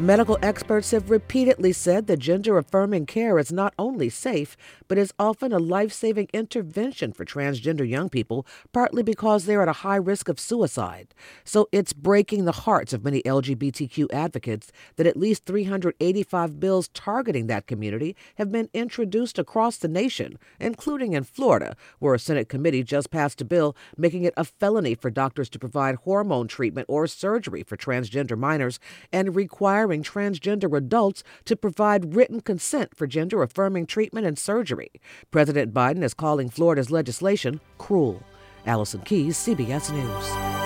Medical experts have repeatedly said that gender affirming care is not only safe, but is often a life saving intervention for transgender young people, partly because they're at a high risk of suicide. So it's breaking the hearts of many LGBTQ advocates that at least 385 bills targeting that community have been introduced across the nation, including in Florida, where a Senate committee just passed a bill making it a felony for doctors to provide hormone treatment or surgery for transgender minors and requiring transgender adults to provide written consent for gender affirming treatment and surgery. President Biden is calling Florida's legislation cruel. Allison Keyes, CBS News.